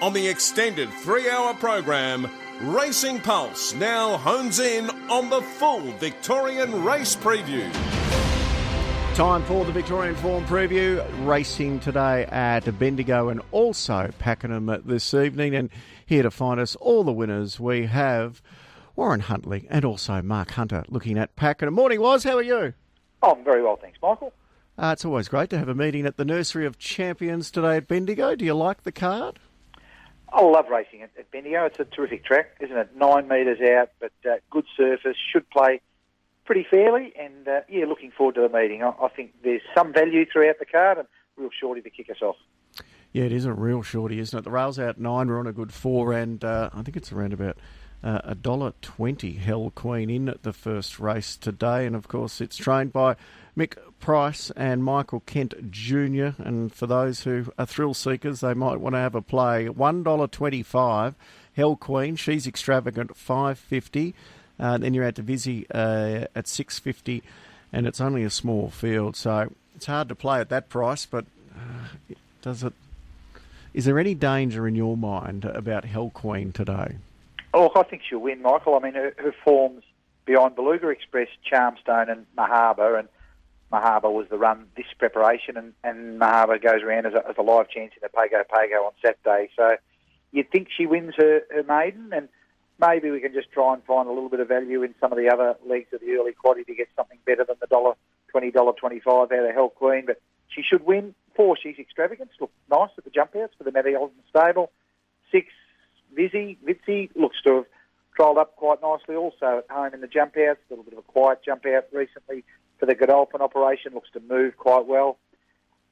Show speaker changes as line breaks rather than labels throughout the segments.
on the extended three hour program, Racing Pulse now hones in on the full Victorian race preview.
Time for the Victorian Form preview. Racing today at Bendigo and also Pakenham this evening. And here to find us all the winners, we have Warren Huntley and also Mark Hunter looking at Pakenham. Morning, Was. How are you?
Oh, I'm very well, thanks, Michael.
Uh, it's always great to have a meeting at the Nursery of Champions today at Bendigo. Do you like the card?
I love racing at, at Bendigo. It's a terrific track, isn't it? Nine metres out, but uh, good surface. Should play pretty fairly, and uh, yeah, looking forward to the meeting. I, I, think there's some value throughout the card, and real shorty to kick us off.
Yeah, it is a real shorty, isn't it? The rail's out nine. We're on a good four, and uh, I think it's around about a dollar twenty. Hell Queen in at the first race today, and of course it's trained by Mick Price and Michael Kent Jr. And for those who are thrill seekers, they might want to have a play. One dollar twenty-five. Hell Queen, she's extravagant, five fifty. Uh, then you're out to Vizzy uh, at six fifty, and it's only a small field, so it's hard to play at that price. But uh, does it? Is there any danger in your mind about Hell Queen today?
Oh, I think she'll win, Michael. I mean, her, her forms beyond Beluga Express, Charmstone, and Mahaba, and Mahaba was the run this preparation, and, and Mahaba goes around as a, as a live chance in the Pago Pago on Saturday. So you'd think she wins her, her maiden, and maybe we can just try and find a little bit of value in some of the other legs of the early quaddy to get something better than the dollar twenty dollar twenty five out of Hell Queen. But she should win. Four, she's extravagance. Look nice at the jump outs for the Matty Osmond stable. Six, Vizzy, Vitzy looks to have trialled up quite nicely also at home in the jump outs. A little bit of a quiet jump out recently for the Godolphin operation, looks to move quite well.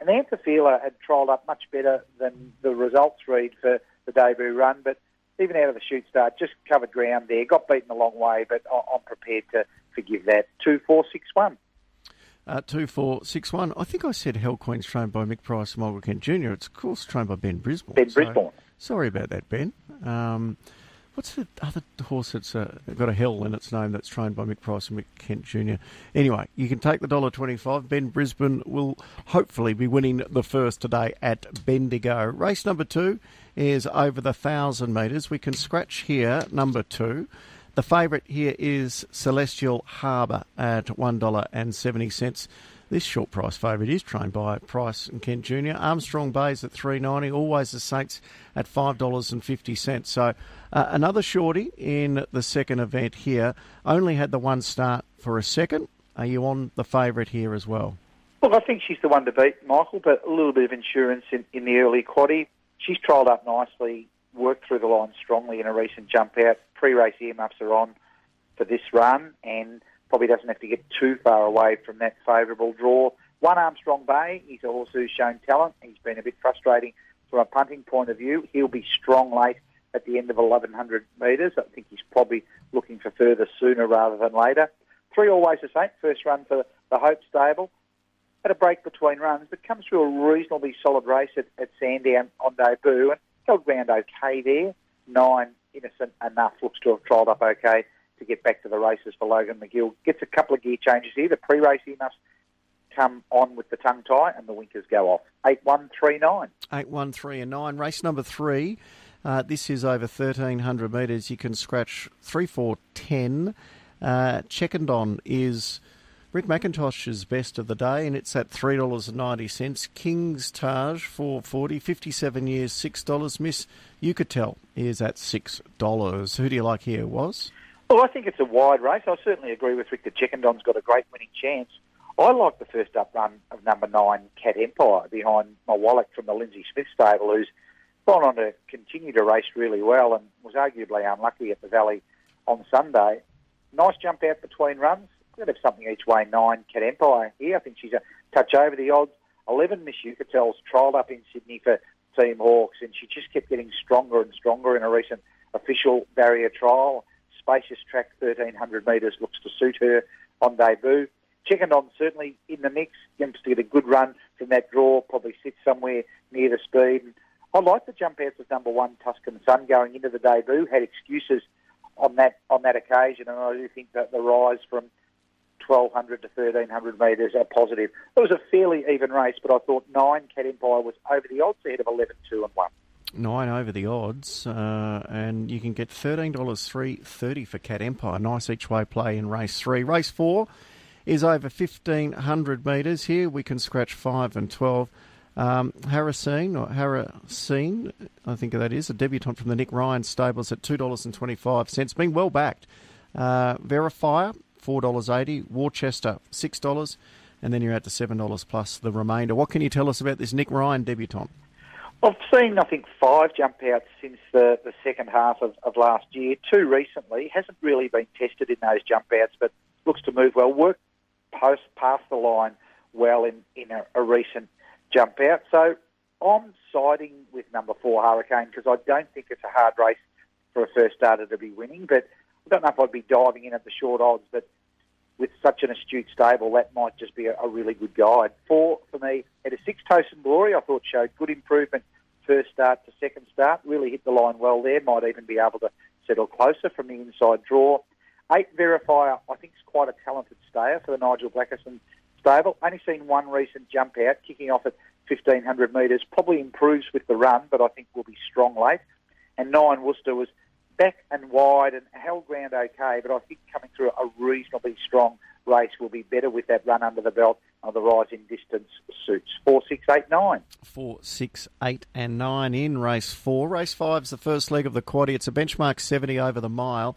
And Anthophyla had trialled up much better than the results read for the debut run, but even out of the chute start, just covered ground there, got beaten a long way, but I'm prepared to forgive that. 2 4 6 1.
Uh, two, four, six, one. I think I said Hell Queen's trained by Mick Price and Kent Jr. It's of course trained by Ben Brisbane.
Ben so, Brisbane.
Sorry about that, Ben. Um, What's the other horse that's uh, got a hill in its name that's trained by Mick Price and Mick Kent Jr.? Anyway, you can take the dollar twenty-five. Ben Brisbane will hopefully be winning the first today at Bendigo. Race number two is over the thousand metres. We can scratch here number two. The favourite here is Celestial Harbour at one dollar and seventy cents. This short price favourite is trained by Price and Kent Jr. Armstrong Bays at three ninety. Always the Saints at five dollars and fifty cents. So uh, another shorty in the second event here. Only had the one start for a second. Are you on the favourite here as well?
Look, I think she's the one to beat, Michael. But a little bit of insurance in, in the early quaddy. She's trialled up nicely, worked through the line strongly in a recent jump out. Pre-race earmuffs are on for this run, and probably doesn't have to get too far away from that favourable draw. One Armstrong Bay, he's a horse who's shown talent. He's been a bit frustrating from a punting point of view. He'll be strong late at the end of 1100 metres. I think he's probably looking for further sooner rather than later. Three always the same. First run for the Hope Stable. Had a break between runs, but comes through a reasonably solid race at, at Sandown on debut and held ground okay there. Nine innocent enough looks to have trialled up okay to get back to the races for Logan McGill. Gets a couple of gear changes here. The pre-race he must come on with the tongue tie and the winkers go off. 8139.
813 and 9. Race number three. Uh, this is over 1,300 metres. You can scratch 3, 4, 10. Uh, is Rick McIntosh's best of the day, and it's at $3.90. King's Taj, 440 57 years, $6. Miss Yucatel is at $6. Who do you like here, Was?
Well, I think it's a wide race. I certainly agree with Rick that Checkendon's got a great winning chance. I like the first up run of number nine, Cat Empire, behind my Wallach from the Lindsay Smith stable, who's gone on to continue to race really well and was arguably unlucky at the Valley on Sunday. Nice jump out between runs. We're have something each way. Nine, Cat Empire here. I think she's a touch over the odds. 11, Miss Yucatel's trialled up in Sydney for Team Hawkes, and she just kept getting stronger and stronger in a recent official barrier trial spacious track, 1300 metres, looks to suit her on debut. Checkendon certainly in the mix, Gets to get a good run from that draw, probably sits somewhere near the speed. And I like the jump outs of number one, Tuscan Sun, going into the debut. Had excuses on that on that occasion, and I do think that the rise from 1200 to 1300 metres are positive. It was a fairly even race, but I thought nine Cat Empire was over the odds ahead of 11, 2 and 1.
Nine over the odds, uh, and you can get thirteen dollars three thirty for Cat Empire. Nice each way play in race three. Race four is over fifteen hundred metres. Here we can scratch five and twelve. Um, Harrison or Harrison, I think that is a debutant from the Nick Ryan stables at two dollars and twenty five cents, being well backed. Uh, Verifier four dollars eighty. Worcester six dollars, and then you're out to seven dollars plus the remainder. What can you tell us about this Nick Ryan debutant?
I've seen, I think, five jump outs since the, the second half of, of last year. Two recently. Hasn't really been tested in those jump outs, but looks to move well. Worked post past the line well in, in a, a recent jump out. So I'm siding with number four Hurricane because I don't think it's a hard race for a first starter to be winning. But I don't know if I'd be diving in at the short odds, but with such an astute stable, that might just be a, a really good guide. Four for me at a six Tosin Glory, I thought showed good improvement first start to second start. Really hit the line well there. Might even be able to settle closer from the inside draw. Eight Verifier, I think, is quite a talented stayer for the Nigel Blackiston stable. Only seen one recent jump out, kicking off at 1500 metres. Probably improves with the run, but I think will be strong late. And nine Worcester was back and wide and held ground okay, but I think coming through a reasonably strong race will be better with that run under the belt. The rise in distance suits. Four, six, eight, nine.
Four, six, eight, and nine in race four. Race five is the first leg of the quaddy. It's a benchmark 70 over the mile.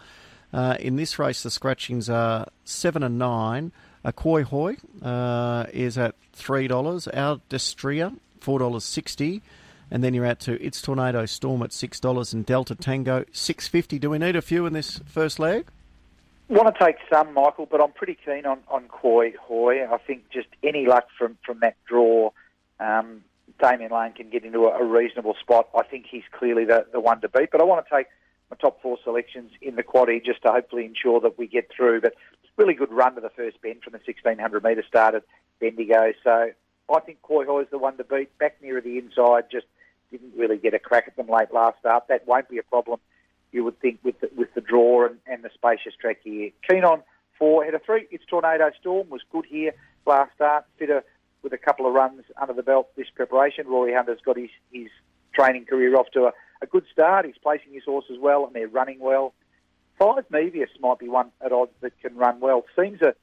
Uh, in this race, the scratchings are seven and nine. A Koi Hoi uh, is at three dollars. Our Destria four dollars sixty, and then you're out to It's Tornado Storm at six dollars and Delta Tango six fifty. Do we need a few in this first leg?
want to take some, Michael, but I'm pretty keen on on Koi Hoi. I think just any luck from from that draw, um, Damian Lane can get into a, a, reasonable spot. I think he's clearly the the one to beat. But I want to take my top four selections in the quaddy just to hopefully ensure that we get through. But it's really good run to the first bend from the 1600 metre start at Bendigo. So I think Koi Hoi is the one to beat. Back near the inside, just didn't really get a crack at them late last start. That won't be a problem you would think with the, with the draw and, and the spacious track here. Keen on four, header three. It's Tornado Storm was good here last start. Fitter with a couple of runs under the belt this preparation. Rory Hunter's got his, his training career off to a, a good start. He's placing his horses well and they're running well. Five Mevius might be one at odds that can run well. Seems a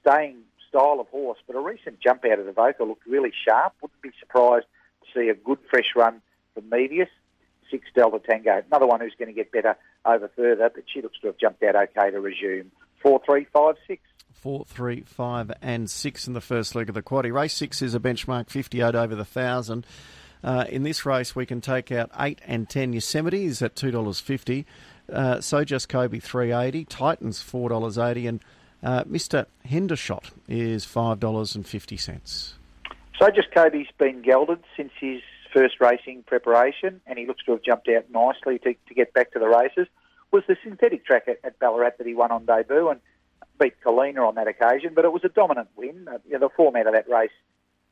staying style of horse, but a recent jump out of the Vocal looked really sharp. Wouldn't be surprised to see a good fresh run from Medius, six Delta Tango. Another one who's going to get better over further, but she looks to have jumped out okay to resume. Four, three, five, six.
Four, three, five, and six in the first leg of the quaddy. Race six is a benchmark 58 over the thousand. Uh, in this race, we can take out eight and ten. Yosemite is at two dollars fifty. Uh, so just Kobe three eighty. Titans four dollars eighty, and uh, Mister Hendershot is five dollars and fifty cents.
So just Kobe's been gelded since his first racing preparation, and he looks to have jumped out nicely to, to get back to the races, was the synthetic track at, at Ballarat that he won on debut and beat Colina on that occasion. But it was a dominant win. Uh, you know, the format of that race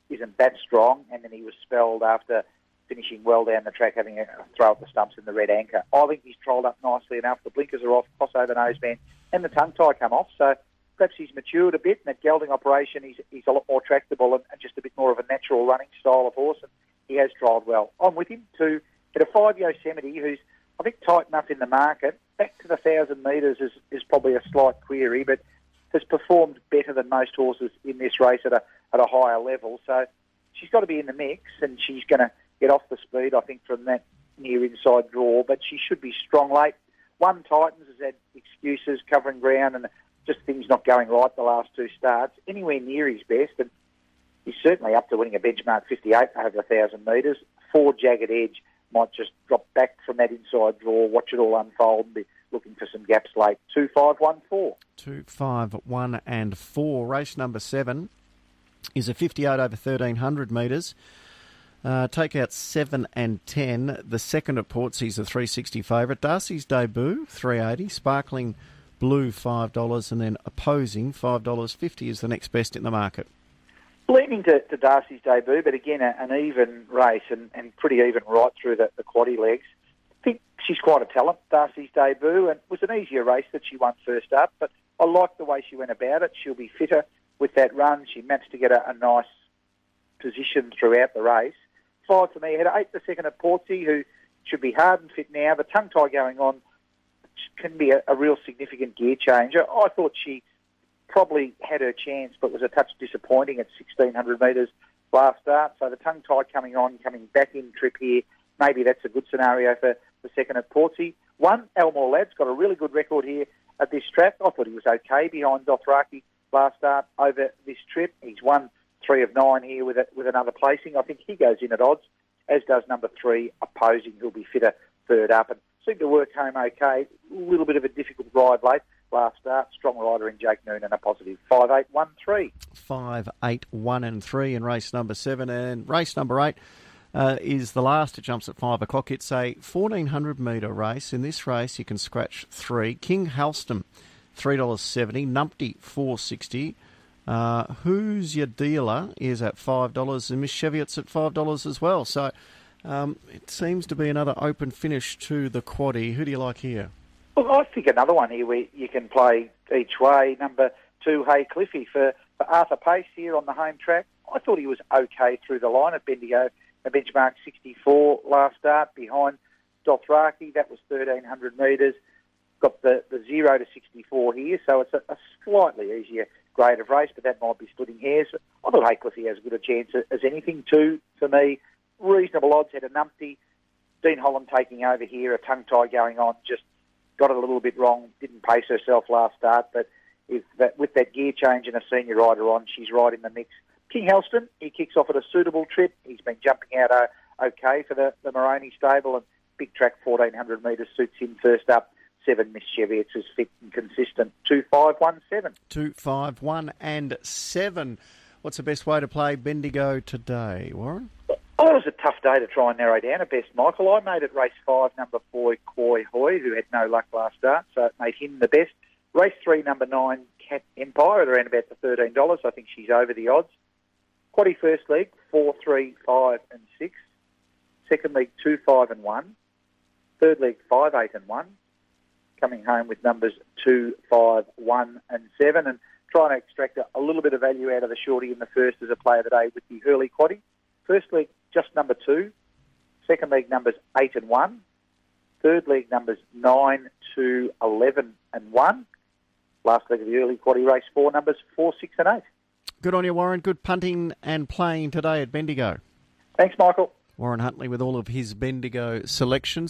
isn't that strong, and then he was spelled after finishing well down the track, having a throw at the stumps in the red anchor. I think he's trolled up nicely enough. The blinkers are off, crossover noseband, and the tongue tie come off. So perhaps he's matured a bit in that gelding operation. He's, he's a lot more tractable and, and, just a bit more of a natural running style of horse. And he has trialled well. I'm with him to get a five Yosemite who's I think tight enough in the market. Back to the thousand metres is, is probably a slight query, but has performed better than most horses in this race at a at a higher level. So she's got to be in the mix, and she's going to get off the speed. I think from that near inside draw, but she should be strong late. One Titans has had excuses covering ground and just things not going right the last two starts. Anywhere near his best, and he's certainly up to winning a benchmark 58 over 1,000 metres. Four jagged edge might just drop back from that inside draw, watch it all unfold, and be looking for some gaps late. Two, five, one, four.
Two, five, one, and four. Race number seven is a 58 over 1,300 metres. Uh, take out 7 and 10. The second at Portsea's a 360 favourite. Darcy's debut, 380. Sparkling Blue, $5. And then opposing, $5.50 is the next best in the market
leaning to, to Darcy's debut, but again, a, an even race and, and pretty even right through the, the quaddy legs. I think she's quite a talent, Darcy's debut, and it was an easier race that she won first up, but I like the way she went about it. She'll be fitter with that run. She managed to get a, a nice position throughout the race. Five to me, had eight the second at Portsea, who should be hard and fit now. The tongue tie going on can be a, a real significant gear changer. I thought she probably had her chance, but was a touch disappointing at 1600 metres last start. So the tongue tie coming on, coming back in trip here, maybe that's a good scenario for the second at Portsea. One, Elmore Lad's got a really good record here at this track. I thought he was okay behind Dothraki last start over this trip. He's won three of nine here with a, with another placing. I think he goes in at odds, as does number three, opposing, who'll be fitter third up. And seemed to work home okay. A little bit of a difficult ride late last start. Strong rider in Jake Noonan, a positive five eight one three.
Five eight one and three in race number seven and race number eight. Uh, is the last. It jumps at five o'clock. It's a 1400 metre race. In this race, you can scratch three. King Halston, $3.70. Numpty, four sixty. Uh, who's your dealer is at $5 and Miss Cheviot's at $5 as well. So um, it seems to be another open finish to the quaddy. Who do you like here?
Well, I think another one here where you can play each way. Number two, Hay Cliffy for, for Arthur Pace here on the home track. I thought he was okay through the line at Bendigo. A benchmark 64 last start behind Dothraki. That was 1,300 metres. Got the, the 0 to 64 here, so it's a, a slightly easier grade of race, but that might be splitting hairs. I thought Hay Cliffy has as good a chance as anything, too, for me reasonable odds had a numpty. Dean Holland taking over here, a tongue tie going on, just got it a little bit wrong, didn't pace herself last start, but if that, with that gear change and a senior rider on, she's right in the mix. King Helston, he kicks off at a suitable trip. He's been jumping out uh, okay for the, the Moroney stable, and big track 1400 metres suits him first up. Seven Miss Cheviots is fit and consistent. Two five one seven.
Two five one and seven. What's the best way to play Bendigo today, Warren?
Oh, it was a tough day to try and narrow down a best, Michael. I made it race five, number four, Koi Hoy, who had no luck last start, so it made him the best. Race three, number nine, Cat Empire, at around about the $13. I think she's over the odds. Quaddy first leg, four, three, five, and six. Second leg, two, five, and one. Third leg, five, eight, and one. Coming home with numbers two, five, one, and seven, and trying to extract a, little bit of value out of the shorty in the first as a player of the day with the early quaddy. First leg, just number two. Second leg, numbers eight and one. Third leg, numbers nine, two, eleven, and one. Last leg of the early quaddy race, four numbers four, six, and eight.
Good on you, Warren. Good punting and playing today at Bendigo.
Thanks, Michael.
Warren Huntley with all of his Bendigo selections.